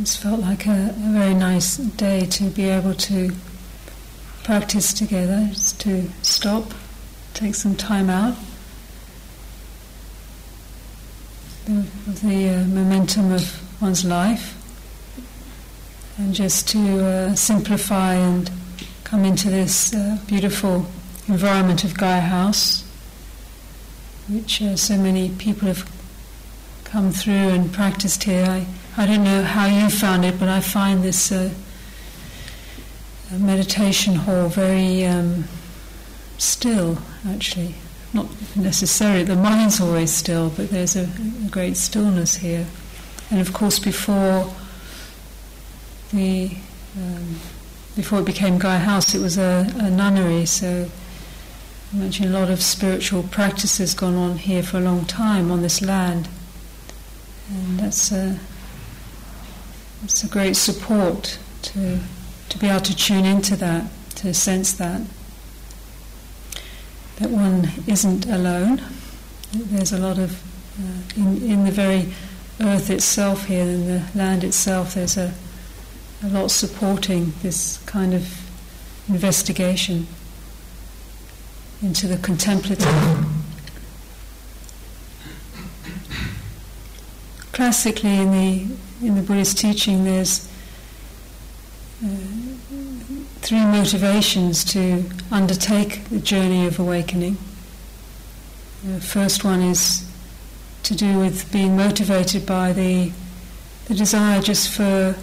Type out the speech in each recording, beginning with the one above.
It's felt like a, a very nice day to be able to practice together, just to stop, take some time out. Of the uh, momentum of one's life. And just to uh, simplify and come into this uh, beautiful environment of Gaia House, which uh, so many people have come through and practiced here. I, I don't know how you found it, but I find this uh, meditation hall very um, still, actually. Not necessarily, the mind's always still, but there's a, a great stillness here. And of course, before the um, before it became Gaia House, it was a, a nunnery. So imagine a lot of spiritual practices gone on here for a long time on this land, and that's a it's a great support to to be able to tune into that, to sense that that one isn't alone. There's a lot of uh, in in the very earth itself here, in the land itself. There's a a lot supporting this kind of investigation into the contemplative. Classically, in the in the Buddhist teaching, there's uh, three motivations to undertake the journey of awakening. The first one is to do with being motivated by the the desire just for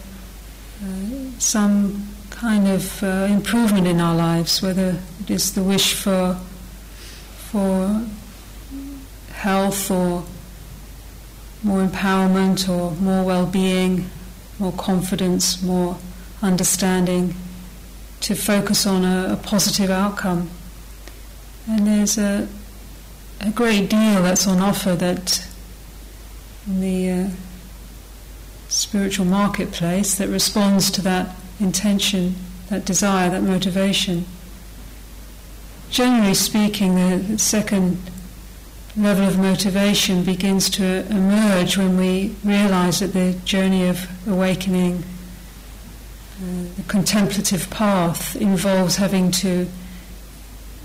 uh, some kind of uh, improvement in our lives, whether it is the wish for for health or more empowerment or more well-being, more confidence, more understanding, to focus on a, a positive outcome. And there's a, a great deal that's on offer that in the uh, spiritual marketplace that responds to that intention, that desire, that motivation. Generally speaking, the second level of motivation begins to emerge when we realize that the journey of awakening, uh, the contemplative path, involves having to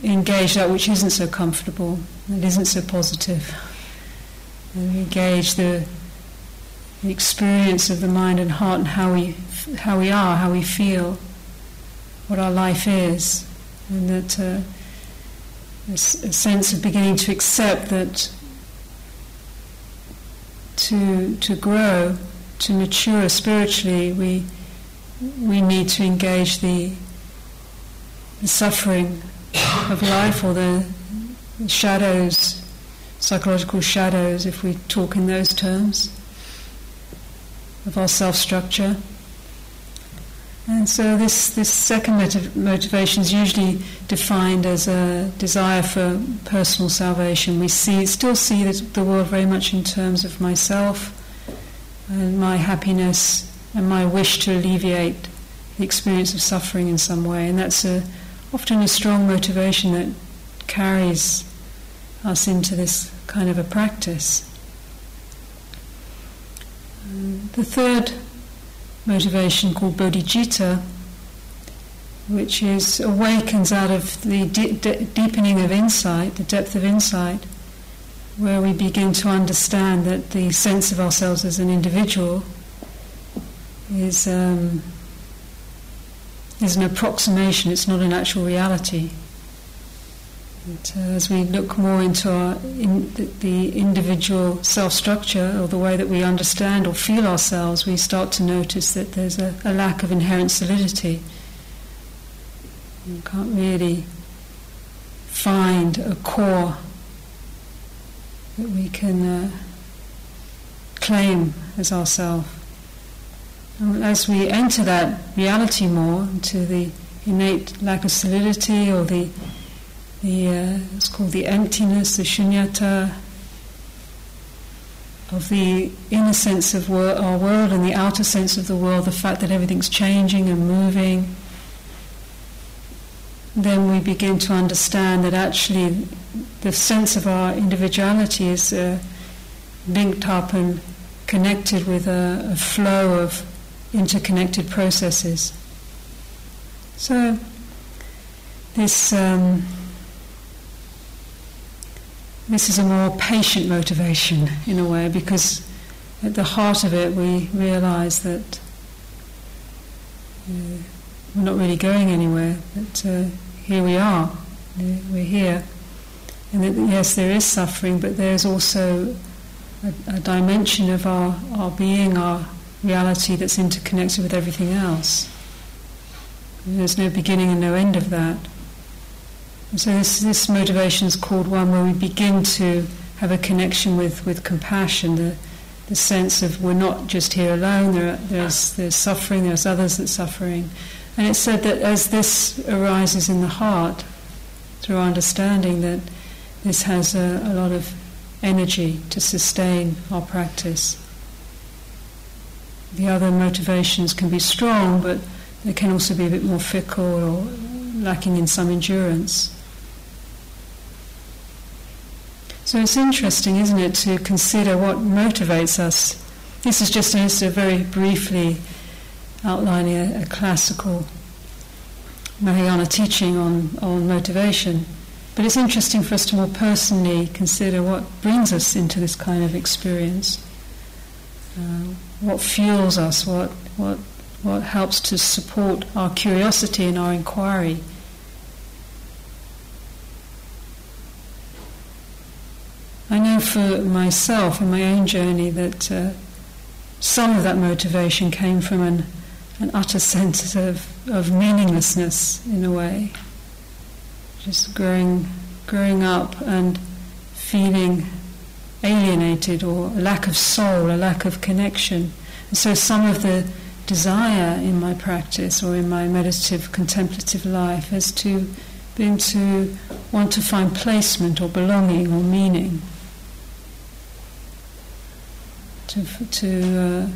engage that which isn't so comfortable, that isn't so positive. and engage the, the experience of the mind and heart and how we, how we are, how we feel, what our life is, and that. Uh, a sense of beginning to accept that to to grow, to mature spiritually, we we need to engage the, the suffering of life or the shadows, psychological shadows, if we talk in those terms, of our self structure. And so this, this second motiv- motivation is usually defined as a desire for personal salvation. We see, still see the world very much in terms of myself and my happiness and my wish to alleviate the experience of suffering in some way. And that's a, often a strong motivation that carries us into this kind of a practice. the third motivation called bodhicitta, which is awakens out of the de- de- deepening of insight, the depth of insight, where we begin to understand that the sense of ourselves as an individual is um, is an approximation. It's not an actual reality. Uh, as we look more into our in the, the individual self structure or the way that we understand or feel ourselves, we start to notice that there's a, a lack of inherent solidity. You can't really find a core that we can uh, claim as ourself. as we enter that reality more, into the innate lack of solidity or the the uh, it's called the emptiness, the shunyata of the inner sense of wor- our world and the outer sense of the world, the fact that everything's changing and moving. Then we begin to understand that actually the sense of our individuality is uh, linked up and connected with a, a flow of interconnected processes. So, this um, this is a more patient motivation in a way because at the heart of it we realize that uh, we're not really going anywhere, that uh, here we are, we're here. And that yes, there is suffering, but there's also a, a dimension of our, our being, our reality that's interconnected with everything else. There's no beginning and no end of that. So this, this motivation is called one where we begin to have a connection with, with compassion, the, the sense of we're not just here alone, there are, there's, there's suffering, there's others that's suffering. And it's said that as this arises in the heart, through understanding that this has a, a lot of energy to sustain our practice. The other motivations can be strong, but they can also be a bit more fickle or lacking in some endurance. So it's interesting, isn't it, to consider what motivates us. This is just, a very briefly outlining a, a classical Mahayana teaching on, on motivation. But it's interesting for us to more personally consider what brings us into this kind of experience, uh, what fuels us, what, what, what helps to support our curiosity and our inquiry. Know for myself in my own journey that uh, some of that motivation came from an, an utter sense of, of meaninglessness in a way. Just growing, growing up and feeling alienated or a lack of soul, a lack of connection. And so some of the desire in my practice or in my meditative contemplative life has to been to want to find placement or belonging or meaning to, to, uh,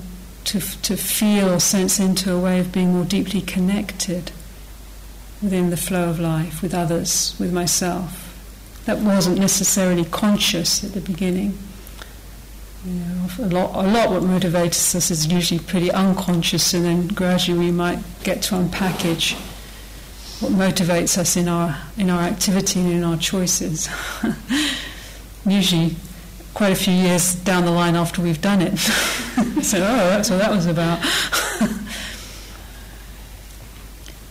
to, to feel, sense into a way of being more deeply connected within the flow of life, with others, with myself. That wasn't necessarily conscious at the beginning. You know, a lot, a lot what motivates us is usually pretty unconscious, and then gradually we might get to unpackage what motivates us in our in our activity and in our choices. usually quite a few years down the line after we've done it. so, oh, that's what that was about.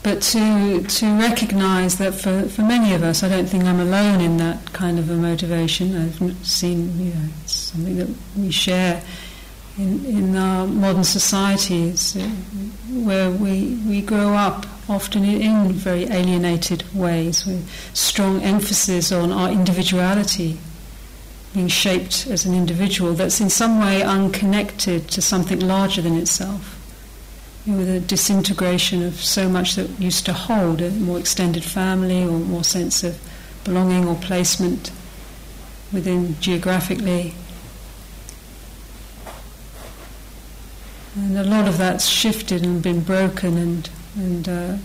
but to to recognise that for, for many of us, I don't think I'm alone in that kind of a motivation. I've seen, you know, it's something that we share in, in our modern societies uh, where we, we grow up often in very alienated ways with strong emphasis on our individuality being shaped as an individual that's in some way unconnected to something larger than itself. You know, with a disintegration of so much that used to hold a more extended family or more sense of belonging or placement within geographically. And a lot of that's shifted and been broken and, and uh,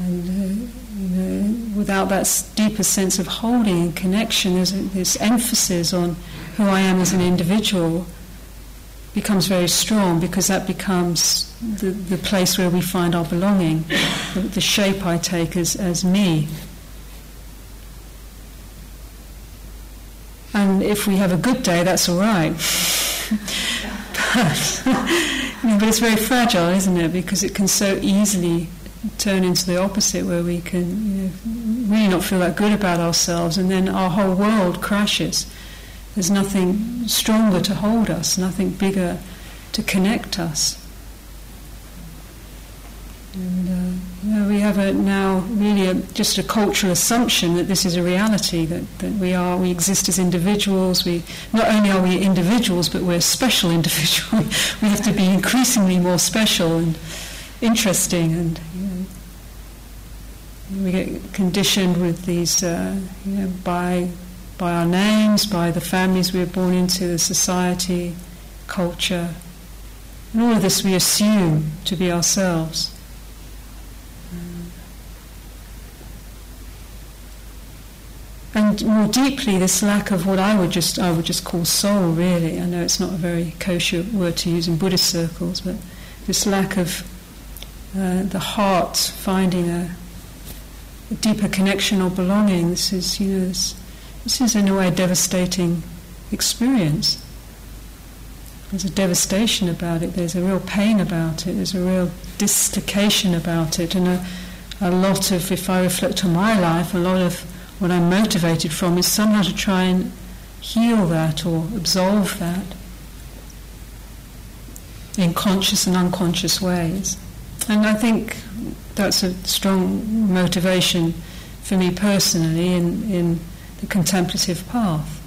and uh, you know, without that deeper sense of holding and connection, there's this emphasis on who I am as an individual becomes very strong because that becomes the, the place where we find our belonging, the, the shape I take as, as me. And if we have a good day, that's all right. but, you know, but it's very fragile, isn't it? Because it can so easily turn into the opposite, where we can you know, really not feel that good about ourselves, and then our whole world crashes. There's nothing stronger to hold us, nothing bigger to connect us. And uh, you know, we have a, now really a, just a cultural assumption that this is a reality that, that we are we exist as individuals. We not only are we individuals, but we're special individuals. we have to be increasingly more special and interesting and you know, we get conditioned with these uh, you know, by by our names, by the families we're born into, the society, culture, and all of this we assume to be ourselves. And more deeply, this lack of what I would just I would just call soul. Really, I know it's not a very kosher word to use in Buddhist circles, but this lack of uh, the heart finding a, a, deeper connection or belonging. This is, you know, this, this is in a way a devastating experience. There's a devastation about it. There's a real pain about it. There's a real dislocation about it, and a, a lot of, if I reflect on my life, a lot of what I'm motivated from is somehow to try and heal that or absolve that in conscious and unconscious ways. And I think that's a strong motivation for me personally in, in the contemplative path.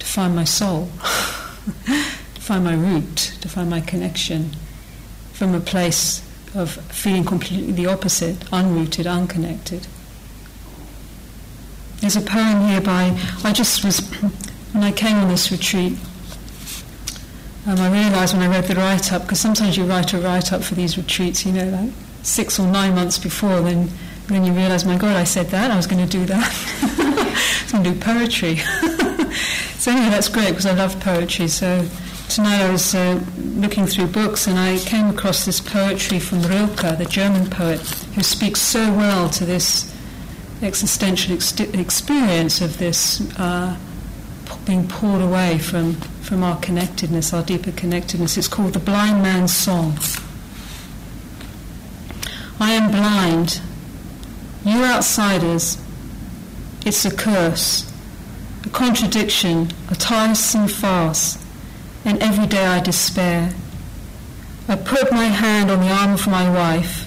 To find my soul, to find my root, to find my connection from a place of feeling completely the opposite, unrooted, unconnected. There's a poem here by, I just was, when I came on this retreat, um, I realised when I read the write up, because sometimes you write a write up for these retreats, you know, like six or nine months before, then then you realise, my God, I said that, I was going to do that. I was going to do poetry. so anyway, that's great because I love poetry. So tonight I was uh, looking through books and I came across this poetry from Rilke, the German poet, who speaks so well to this existential ex- experience of this uh, being pulled away from, from our connectedness, our deeper connectedness. It's called The Blind Man's Song. I am blind. You outsiders, it's a curse, a contradiction, a tiresome farce, and every day I despair. I put my hand on the arm of my wife,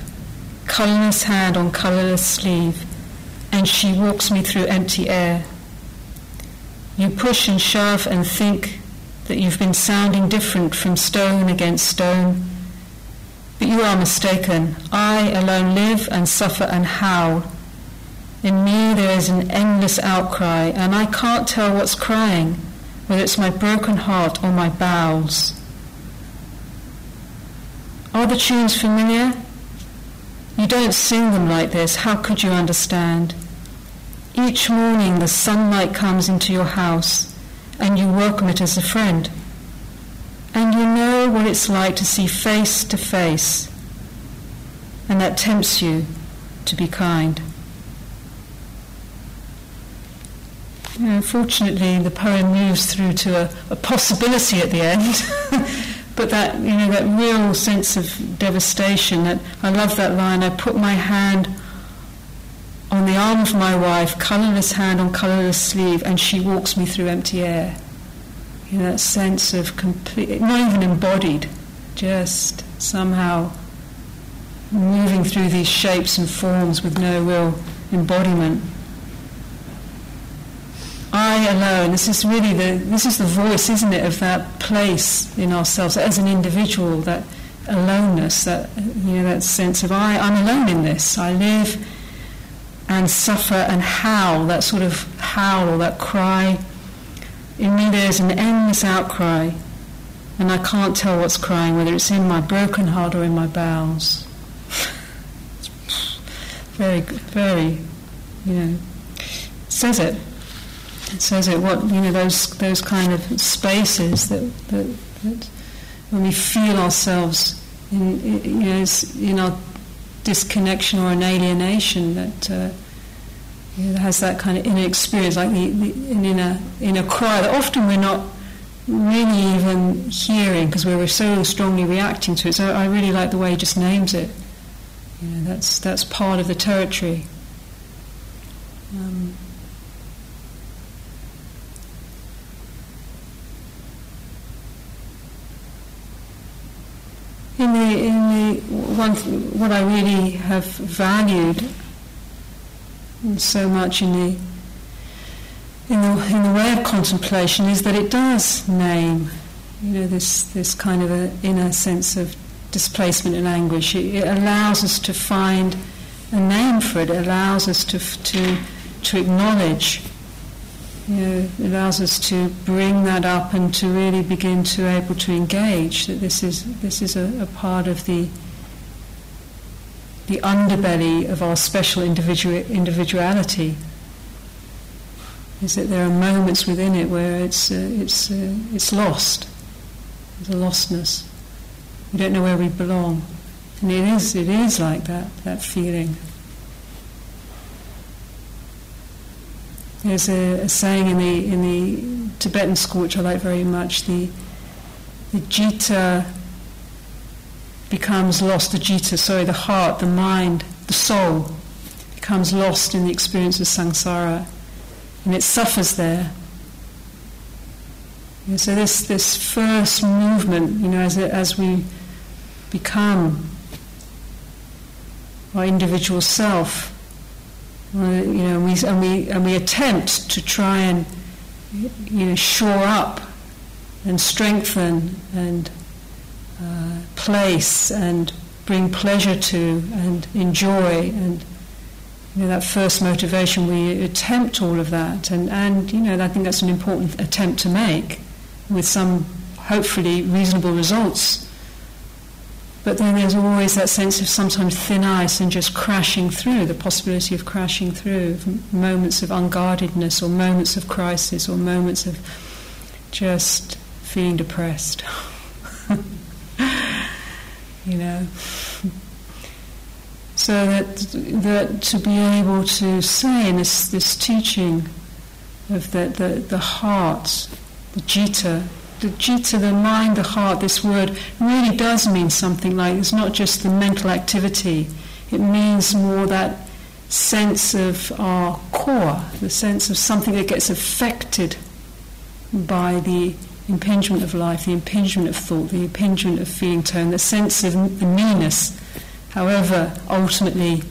colourless hand on colourless sleeve, and she walks me through empty air. You push and shove and think that you've been sounding different from stone against stone. But you are mistaken. I alone live and suffer and howl. In me there is an endless outcry, and I can't tell what's crying, whether it's my broken heart or my bowels. Are the tunes familiar? You don't sing them like this. How could you understand? Each morning the sunlight comes into your house and you welcome it as a friend. And you know what it's like to see face to face, and that tempts you to be kind. You know, fortunately, the poem moves through to a, a possibility at the end, but that you know that real sense of devastation. That I love that line. I put my hand on the arm of my wife, colourless hand on colourless sleeve, and she walks me through empty air. You know, that sense of complete, not even embodied, just somehow moving through these shapes and forms with no real embodiment. I alone, this is really the, this is the voice, isn't it, of that place in ourselves as an individual, that aloneness, that, you know, that sense of I, I'm alone in this. I live and suffer and howl, that sort of howl or that cry. In me there's an endless outcry, and I can't tell what's crying, whether it's in my broken heart or in my bowels. very, very, you know, says it. It says it. What you know, those those kind of spaces that that, that when we feel ourselves in, you know, in our disconnection or an alienation that uh, you know, has that kind of inner experience, like the, the, an inner, inner cry that often we're not really even hearing because we're so strongly reacting to it. So I really like the way he just names it. You know, that's, that's part of the territory. Um, in the in the one what I really have valued so much in the in the in the way of contemplation is that it does name you know this this kind of a inner sense of displacement and anguish. It, it allows us to find a name for it. It allows us to to to acknowledge you know, it allows us to bring that up and to really begin to able to engage that this is this is a, a part of the the underbelly of our special individual, individuality is that there are moments within it where it's uh, it's uh, it's lost there's a lostness We don't know where we belong. And it is, it is like that, that feeling. There's a, a, saying in the in the Tibetan school which I like very much. The the citta becomes lost. The citta, sorry, the heart, the mind, the soul becomes lost in the experience of samsara, and it suffers there. And so this this first movement, you know, as as we become our individual self you know, we, and we and we attempt to try and you know shore up and strengthen and uh, place and bring pleasure to and enjoy and you know that first motivation. We attempt all of that. And and you know I think that's an important attempt to make with some hopefully reasonable results but then there's always that sense of sometimes thin ice and just crashing through, the possibility of crashing through, moments of unguardedness or moments of crisis or moments of just feeling depressed. you know. So that, that to be able to say in this, this teaching of the, the, the heart, the citta, the citta, the mind, the heart, this word really does mean something like it's not just the mental activity, it means more that sense of our core, the sense of something that gets affected by the impingement of life, the impingement of thought, the impingement of feeling tone, the sense of the meanness, however ultimately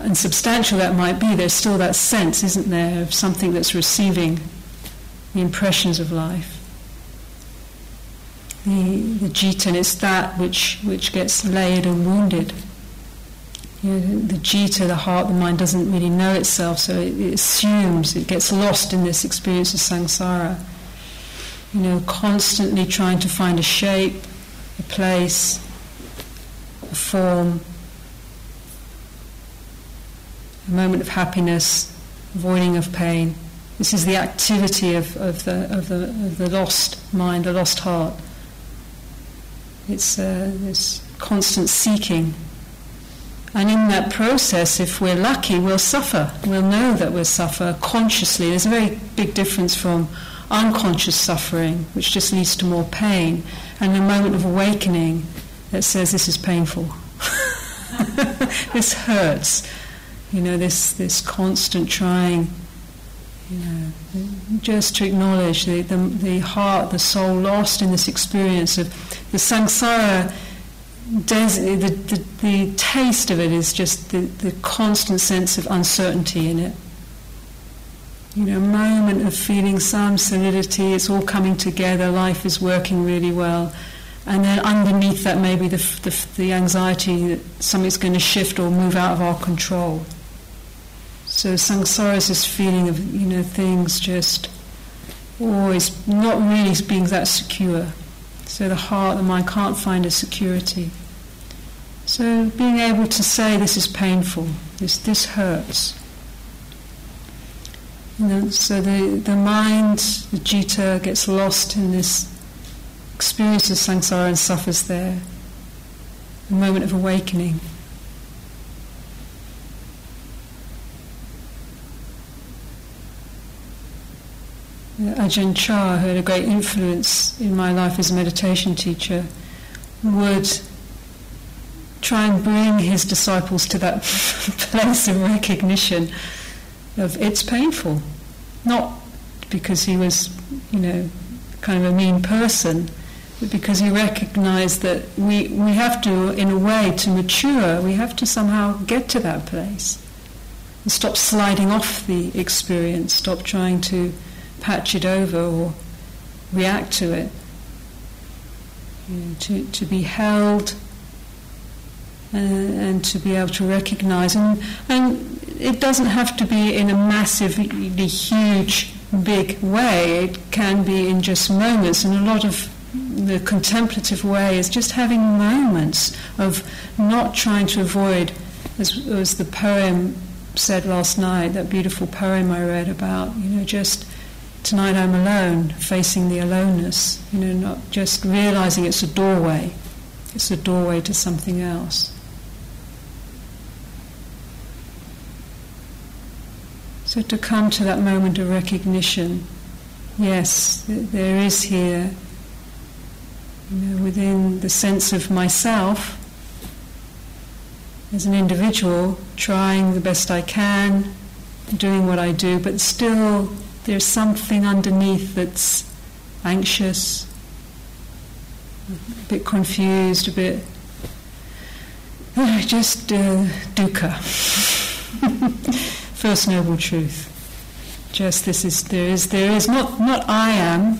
and substantial that might be, there's still that sense, isn't there, of something that's receiving the impressions of life the, the citta, and it's that which, which gets layered and wounded. You know, the citta, the heart, the mind doesn't really know itself, so it, it assumes, it gets lost in this experience of samsara. You know, constantly trying to find a shape, a place, a form, a moment of happiness, avoiding of pain. This is the activity of, of, the, of, the, of the lost mind, the lost heart. It's uh, this constant seeking. And in that process, if we're lucky, we'll suffer. We'll know that we'll suffer consciously. There's a very big difference from unconscious suffering, which just leads to more pain, and a moment of awakening that says this is painful. this hurts. You know, this, this constant trying just to acknowledge the, the, the heart, the soul lost in this experience of the samsara. Des- the, the, the taste of it is just the, the constant sense of uncertainty in it. You know, a moment of feeling some solidity, it's all coming together, life is working really well. And then underneath that, maybe the, the, the anxiety that something's going to shift or move out of our control. So samsara is this feeling of, you know, things just always not really being that secure. So the heart, the mind can't find a security. So being able to say this is painful, this this hurts. You know, so the, the mind, the citta, gets lost in this experience of samsara and suffers there. A moment of awakening. Ajahn Chah, who had a great influence in my life as a meditation teacher, would try and bring his disciples to that place of recognition of it's painful. Not because he was, you know, kind of a mean person, but because he recognized that we, we have to, in a way, to mature, we have to somehow get to that place. And stop sliding off the experience, stop trying to patch it over or react to it. You know, to, to be held uh, and to be able to recognize. And, and it doesn't have to be in a massively huge, big way. It can be in just moments. And a lot of the contemplative way is just having moments of not trying to avoid, as, as the poem said last night, that beautiful poem I read about, you know, just tonight I'm alone, facing the aloneness, you know, not just realizing it's a doorway It's a doorway to something else. So to come to that moment of recognition, yes, there is here, you know, within the sense of myself, as an individual, trying the best I can, doing what I do, but still there's something underneath that's anxious, a bit confused, a bit just uh, dukkha. First noble truth. Just this is there is there is not not I am,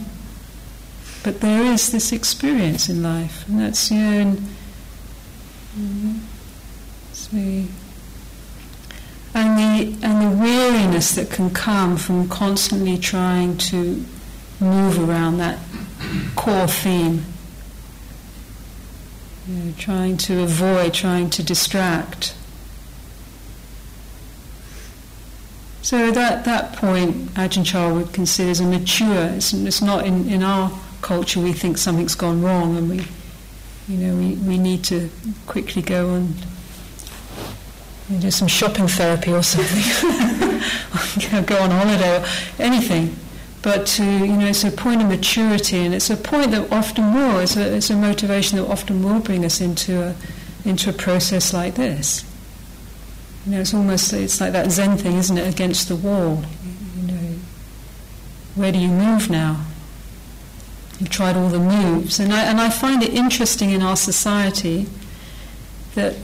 but there is this experience in life, and that's you know. And and the weariness that can come from constantly trying to move around that core theme, you know, trying to avoid, trying to distract. So that that point, Ajahn Chah would consider as a mature. It's, it's not in, in our culture we think something's gone wrong and we, you know, we, we need to quickly go and do some shopping therapy or something, or go on holiday or anything. But to, you know, it's a point of maturity, and it's a point that often will, it's a, it's a motivation that often will bring us into a, into a process like this. You know, it's almost it's like that Zen thing, isn't it? Against the wall. You know, where do you move now? You've tried all the moves, and I and I find it interesting in our society that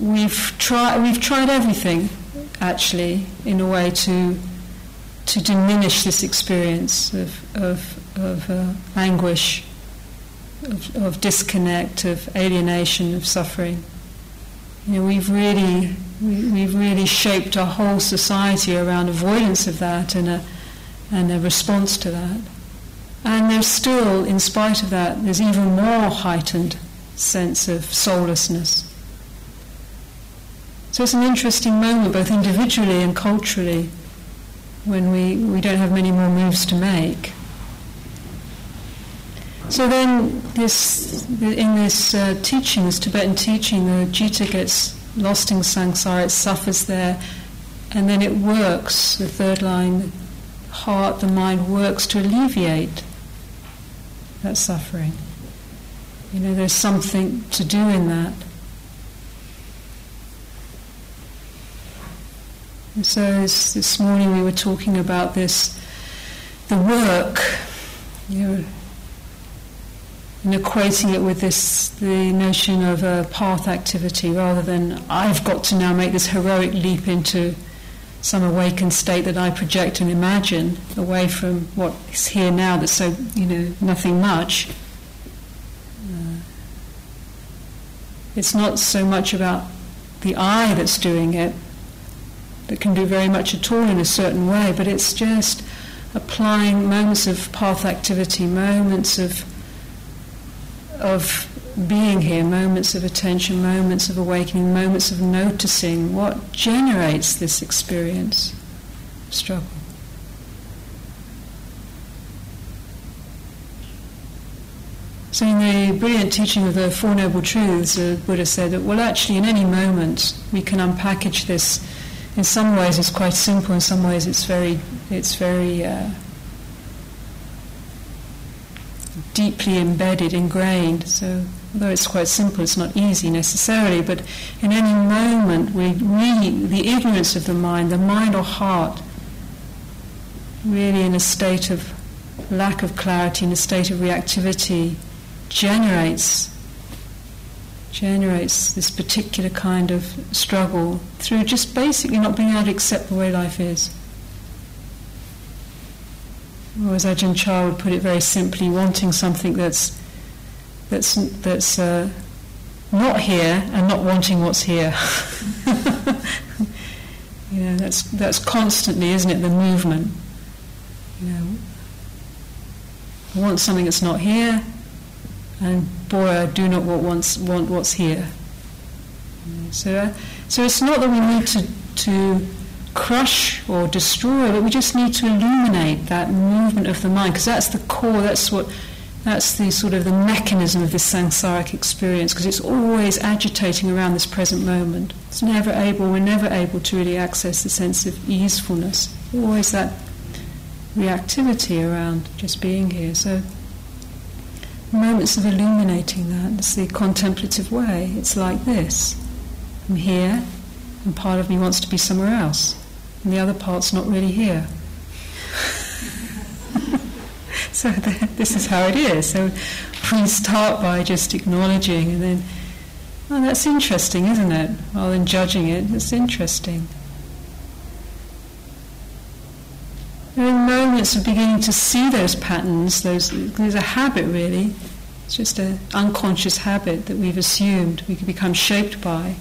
we've tried we've tried everything actually in a way to to diminish this experience of of, of uh, anguish, of, of disconnect, of alienation, of suffering. You know, we've really, we, have really shaped our whole society around avoidance of that and a, and a response to that. And there's still, in spite of that, there's even more heightened sense of soullessness. So it's an interesting moment, both individually and culturally, when we, we don't have many more moves to make. So then, this in this uh, teaching, this Tibetan teaching, the citta gets lost in samsara, it suffers there, and then it works. The third line, the heart, the mind works to alleviate that suffering. You know, there's something to do in that. So this, this morning we were talking about this, the work, you know, and equating it with this the notion of a path activity rather than I've got to now make this heroic leap into some awakened state that I project and imagine away from what is here now that's so you know nothing much. Uh, it's not so much about the I that's doing it that can do very much at all in a certain way, but it's just applying moments of path activity, moments of of being here, moments of attention, moments of awakening, moments of noticing what generates this experience struggle. So, in the brilliant teaching of the Four Noble Truths, the Buddha said that, well, actually, in any moment, we can unpackage this. In some ways, it's quite simple. In some ways, it's very, it's very uh, deeply embedded, ingrained. So, although it's quite simple, it's not easy necessarily, but in any moment, we really, the ignorance of the mind, the mind or heart, really in a state of lack of clarity, in a state of reactivity, generates generates this particular kind of struggle through just basically not being able to accept the way life is or as Ajahn Chah would put it very simply, wanting something that's that's that's uh, not here and not wanting what's here. you know, that's that's constantly, isn't it, the movement. You know, I want something that's not here, and boy, I do not want, what's here. So, uh, so it's not that we need to to crush or destroy, but we just need to illuminate that movement of the mind because that's the core, that's what That's the sort of the mechanism of this samsaric experience because it's always agitating around this present moment. It's never able, we're never able to really access the sense of easefulness. Always that reactivity around just being here. So moments of illuminating that. It's the contemplative way. It's like this. I'm here, and part of me wants to be somewhere else, and the other part's not really here. so this is how it is. So we start by just acknowledging, and then, oh, that's interesting, isn't it? Rather than judging it, it's interesting. There are moments of beginning to see those patterns. Those, there's a habit, really. It's just an unconscious habit that we've assumed we can become shaped by.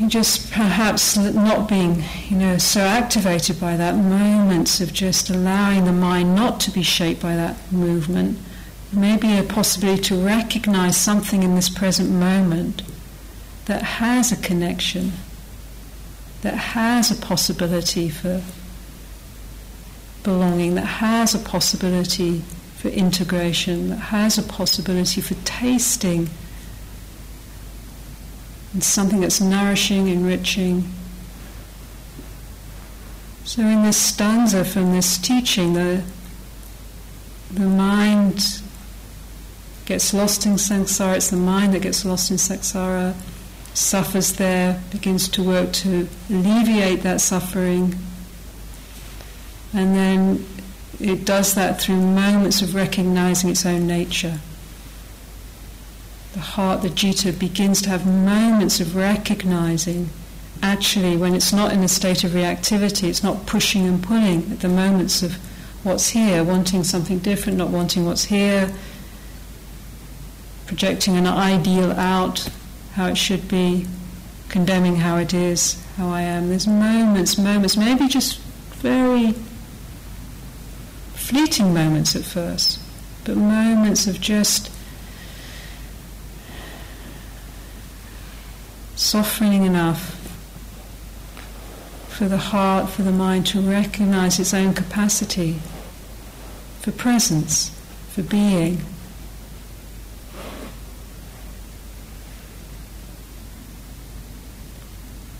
And just perhaps not being, you know, so activated by that, moments of just allowing the mind not to be shaped by that movement. Maybe a possibility to recognize something in this present moment that has a connection that has a possibility for belonging, that has a possibility for integration, that has a possibility for tasting and something that's nourishing, enriching. So in this stanza from this teaching, the the mind gets lost in samsara, it's the mind that gets lost in samsara suffers there, begins to work to alleviate that suffering. And then it does that through moments of recognizing its own nature. The heart, the citta, begins to have moments of recognizing actually when it's not in a state of reactivity, it's not pushing and pulling at the moments of what's here, wanting something different, not wanting what's here, projecting an ideal out how it should be, condemning how it is, how I am. There's moments, moments, maybe just very fleeting moments at first, but moments of just softening enough for the heart, for the mind to recognize its own capacity for presence, for being.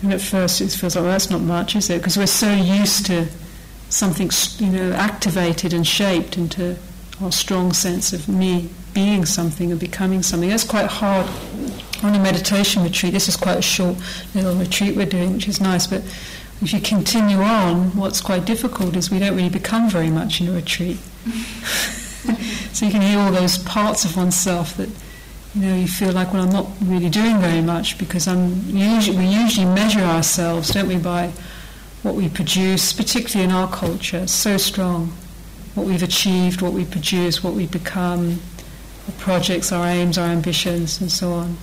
And at first it feels like, well, that's not much, is it? Because we're so used to something, you know, activated and shaped into our strong sense of me being something and becoming something. That's quite hard on a meditation retreat. This is quite a short little retreat we're doing, which is nice. But if you continue on, what's quite difficult is we don't really become very much in a retreat. so you can hear all those parts of oneself that you know, you feel like, well, I'm not really doing very much because I'm usually, we usually measure ourselves, don't we, by what we produce, particularly in our culture, so strong. What we've achieved, what we produce, what we become, our projects, our aims, our ambitions, and so on.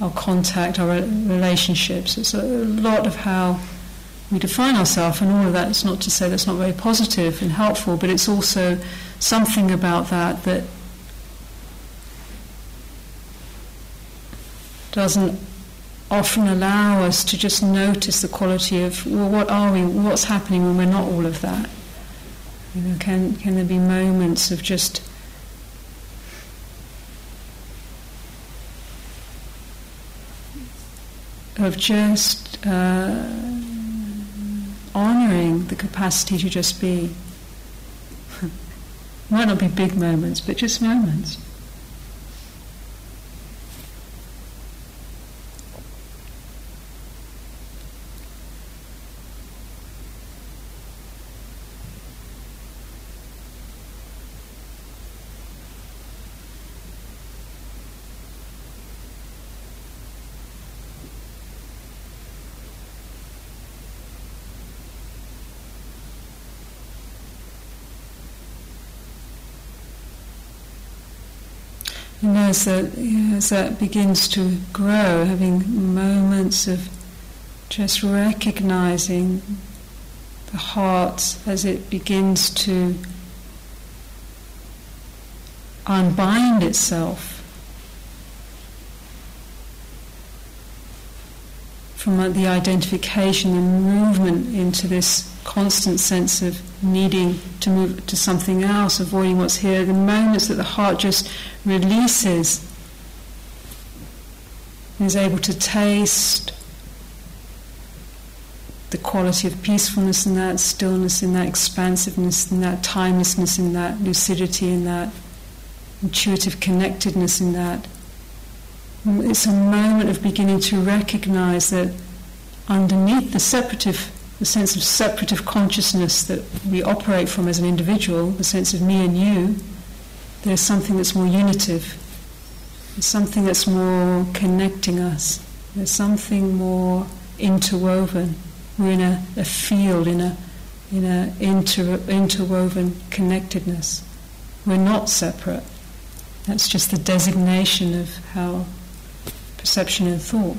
Our contact, our relationships. It's a lot of how we define ourselves, and all of that is not to say that's not very positive and helpful, but it's also something about that that doesn't often allow us to just notice the quality of well, what are we? What's happening when we're not all of that? You know, can can there be moments of just of just uh, honoring the capacity to just be? Might not be big moments, but just moments. And as that, as that begins to grow, having moments of just recognizing the heart as it begins to unbind itself from uh, the identification, the movement into this constant sense of needing to move to something else, avoiding what's here, the moments that the heart just releases, is able to taste the quality of peacefulness in that, stillness in that, expansiveness in that, timelessness in that, lucidity in that, intuitive connectedness in that. It's a moment of beginning to recognize that underneath the separative, the sense of separative consciousness that we operate from as an individual, the sense of me and you, there's something that's more unitive. There's something that's more connecting us. There's something more interwoven. We're in a, a field, in a in a inter, interwoven connectedness. We're not separate. That's just the designation of how perception and thought.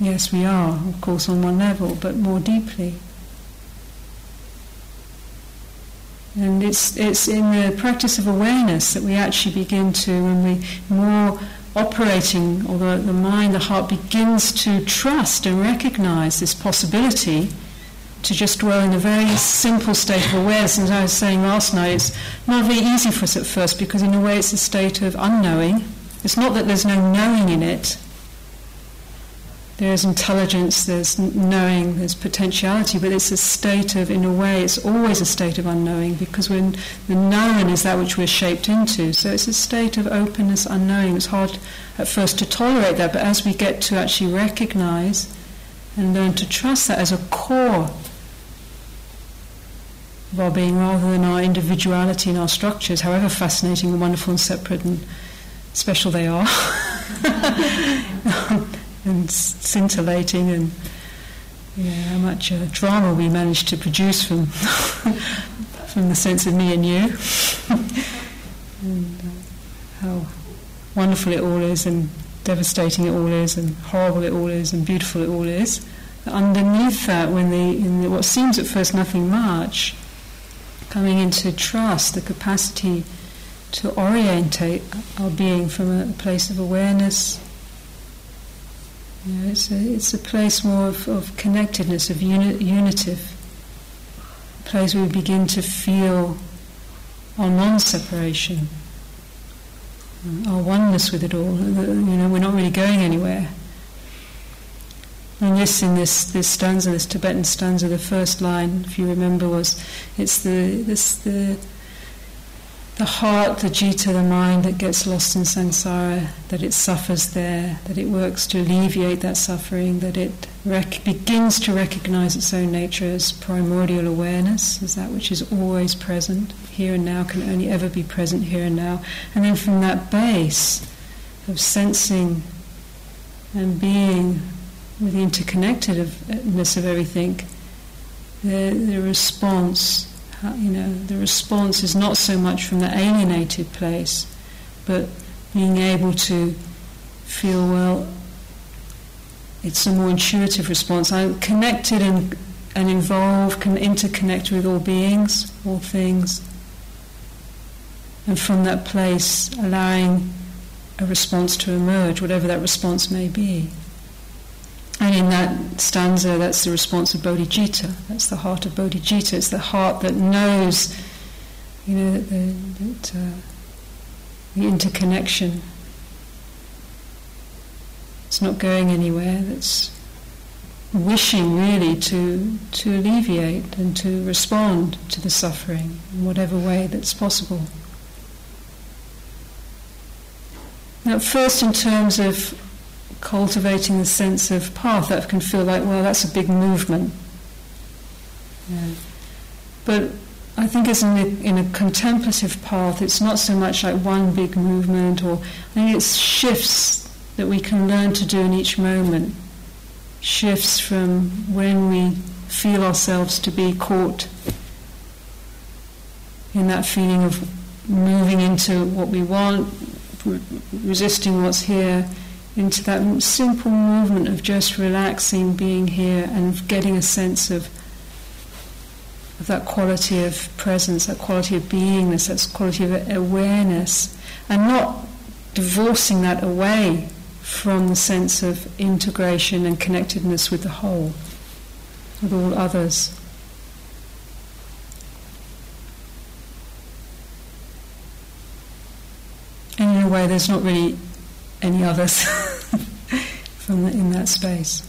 Yes, we are, of course, on one level, but more deeply. And it's, it's in the practice of awareness that we actually begin to, when we more operating, the, the mind, the heart begins to trust and recognize this possibility to just dwell in a very simple state of awareness. As I was saying last night, it's not very easy for us at first because, in a way, it's a state of unknowing. It's not that there's no knowing in it. There's intelligence, there's knowing, there's potentiality, but it's a state of, in a way, it's always a state of unknowing because when the known is that which we're shaped into. So it's a state of openness, unknowing. It's hard at first to tolerate that, but as we get to actually recognize and learn to trust that as a core our being rather than our individuality and our structures, however fascinating and wonderful and separate and special they are, and scintillating, and know, how much uh, drama we manage to produce from from the sense of me and you, and uh, how wonderful it all is, and devastating it all is, and horrible it all is, and beautiful it all is. Underneath that, when the, in the, what seems at first nothing much, coming into trust, the capacity to orientate our being from a place of awareness. You know, it's, a, it's a place more of, of connectedness, of uni- unitive, a place where we begin to feel our non-separation, our oneness with it all. You know, we're not really going anywhere. And this, in this, this stanza, this Tibetan stanza, the first line, if you remember, was it's the this the the heart, the citta, the mind that gets lost in samsara, that it suffers there, that it works to alleviate that suffering, that it rec- begins to recognize its own nature as primordial awareness, as that which is always present, here and now, can only ever be present here and now. And then from that base of sensing and being with the interconnectedness uh, of everything, the, the response, uh, you know, the response is not so much from the alienated place, but being able to feel, well, it's a more intuitive response. I'm connected and, and involved, can interconnect with all beings, all things. And from that place, allowing a response to emerge, whatever that response may be. And in that stanza, that's the response of bodhicitta. That's the heart of bodhicitta. It's the heart that knows, you know, that the, that, uh, the interconnection. It's not going anywhere. That's wishing really to to alleviate and to respond to the suffering in whatever way that's possible. Now, first, in terms of cultivating the sense of path, that can feel like, well, that's a big movement. Yeah. But I think as in a, in a contemplative path, it's not so much like one big movement, or I think it's shifts that we can learn to do in each moment. Shifts from when we feel ourselves to be caught in that feeling of moving into what we want, resisting what's here, into that simple movement of just relaxing, being here, and getting a sense of, of that quality of presence, that quality of beingness, that quality of awareness, and not divorcing that away from the sense of integration and connectedness with the whole, with all others. And in a way, there's not really any others from the, in that space.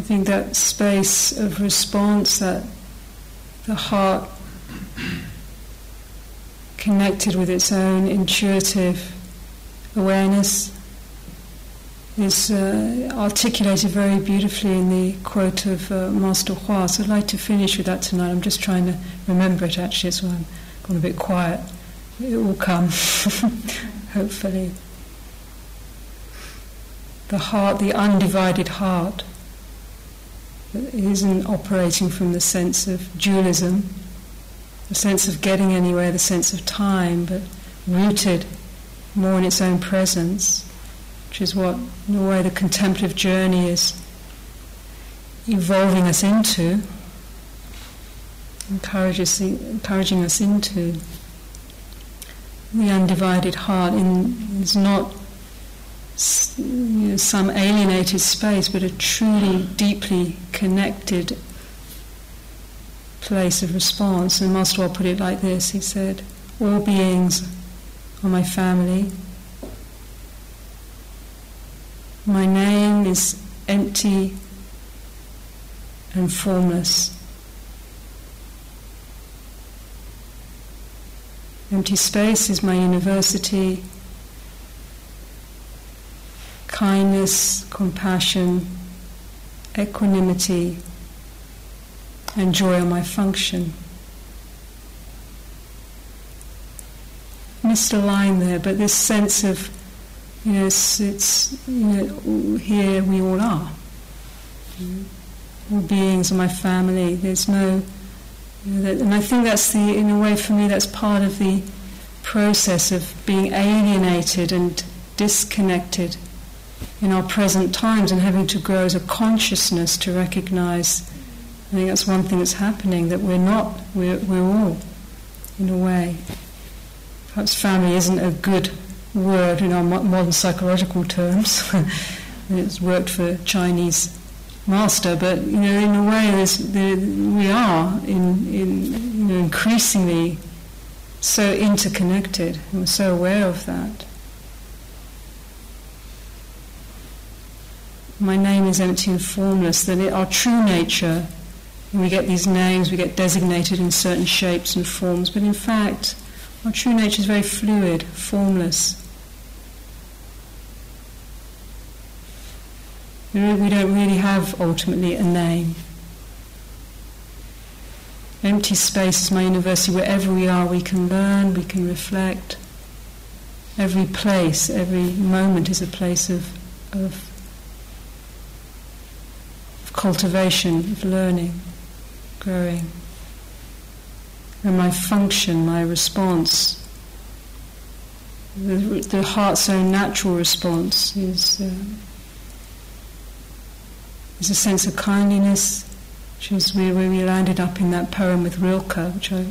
I think that space of response, that the heart connected with its own intuitive awareness, is uh, articulated very beautifully in the quote of uh, Master Hua. So I'd like to finish with that tonight. I'm just trying to remember it actually, so I'm gone a bit quiet. It will come, hopefully. The heart, the undivided heart isn't operating from the sense of dualism, the sense of getting anywhere, the sense of time, but rooted more in its own presence, which is what, in a way, the contemplative journey is evolving us into, encourages, encouraging us into. The undivided heart in, is not some alienated space, but a truly deeply connected place of response. And Master put it like this He said, All beings are my family. My name is empty and formless. Empty space is my university kindness, compassion, equanimity, and joy are my function. Missed a line there, but this sense of, you know, it's, it's you know, here we all are. All beings are my family. There's no, you know, that, and I think that's the, in a way, for me, that's part of the process of being alienated and disconnected in our present times and having to grow as a consciousness to recognize. I think that's one thing that's happening that we're not, we're, we're all, in a way. Perhaps family isn't a good word in our modern psychological terms. it's worked for Chinese master, but you know, in a way, there, we are in, in you know, increasingly so interconnected, and we're so aware of that. My name is empty and formless, that it, our true nature, when we get these names, we get designated in certain shapes and forms, but in fact, our true nature is very fluid, formless. We don't really have ultimately a name. Empty space is my university. Wherever we are, we can learn, we can reflect. Every place, every moment is a place of, of cultivation, of learning, growing. And my function, my response, the, the heart's own natural response is, uh, is a sense of kindliness, which is where, we landed up in that poem with Rilke, which I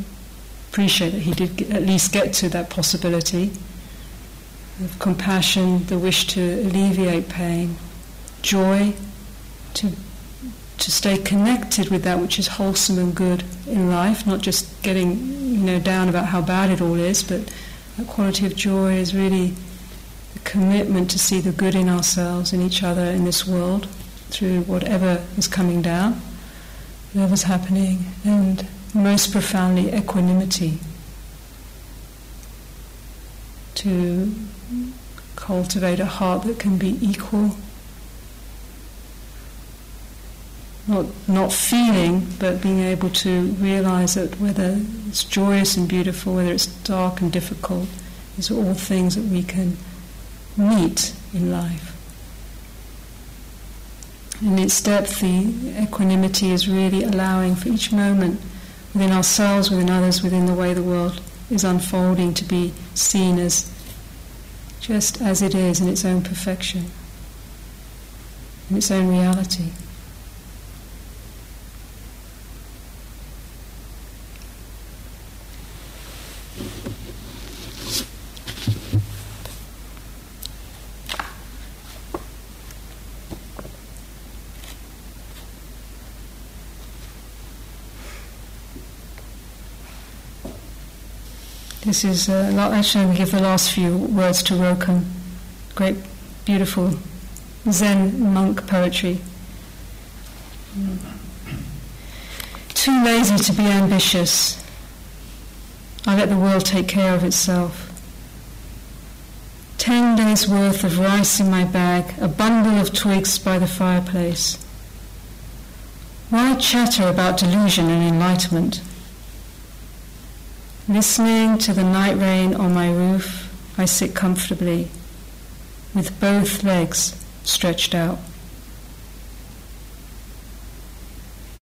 appreciate that he did at least get to that possibility of compassion, the wish to alleviate pain, joy, to to stay connected with that which is wholesome and good in life, not just getting you know down about how bad it all is, but that quality of joy is really the commitment to see the good in ourselves, in each other, in this world. through whatever is coming down, whatever's happening, and most profoundly equanimity. To cultivate a heart that can be equal not not feeling, but being able to realize that whether it's joyous and beautiful, whether it's dark and difficult, these are all things that we can meet in life. In its depth, the equanimity is really allowing for each moment within ourselves, within others, within the way the world is unfolding to be seen as just as it is in its own perfection, in its own reality. This is uh, actually we give the last few words to Ryokan. Great, beautiful Zen monk poetry. Too lazy to be ambitious. I let the world take care of itself. Ten days' worth of rice in my bag, a bundle of twigs by the fireplace. Why chatter about delusion and enlightenment? Listening to the night rain on my roof, I sit comfortably with both legs stretched out.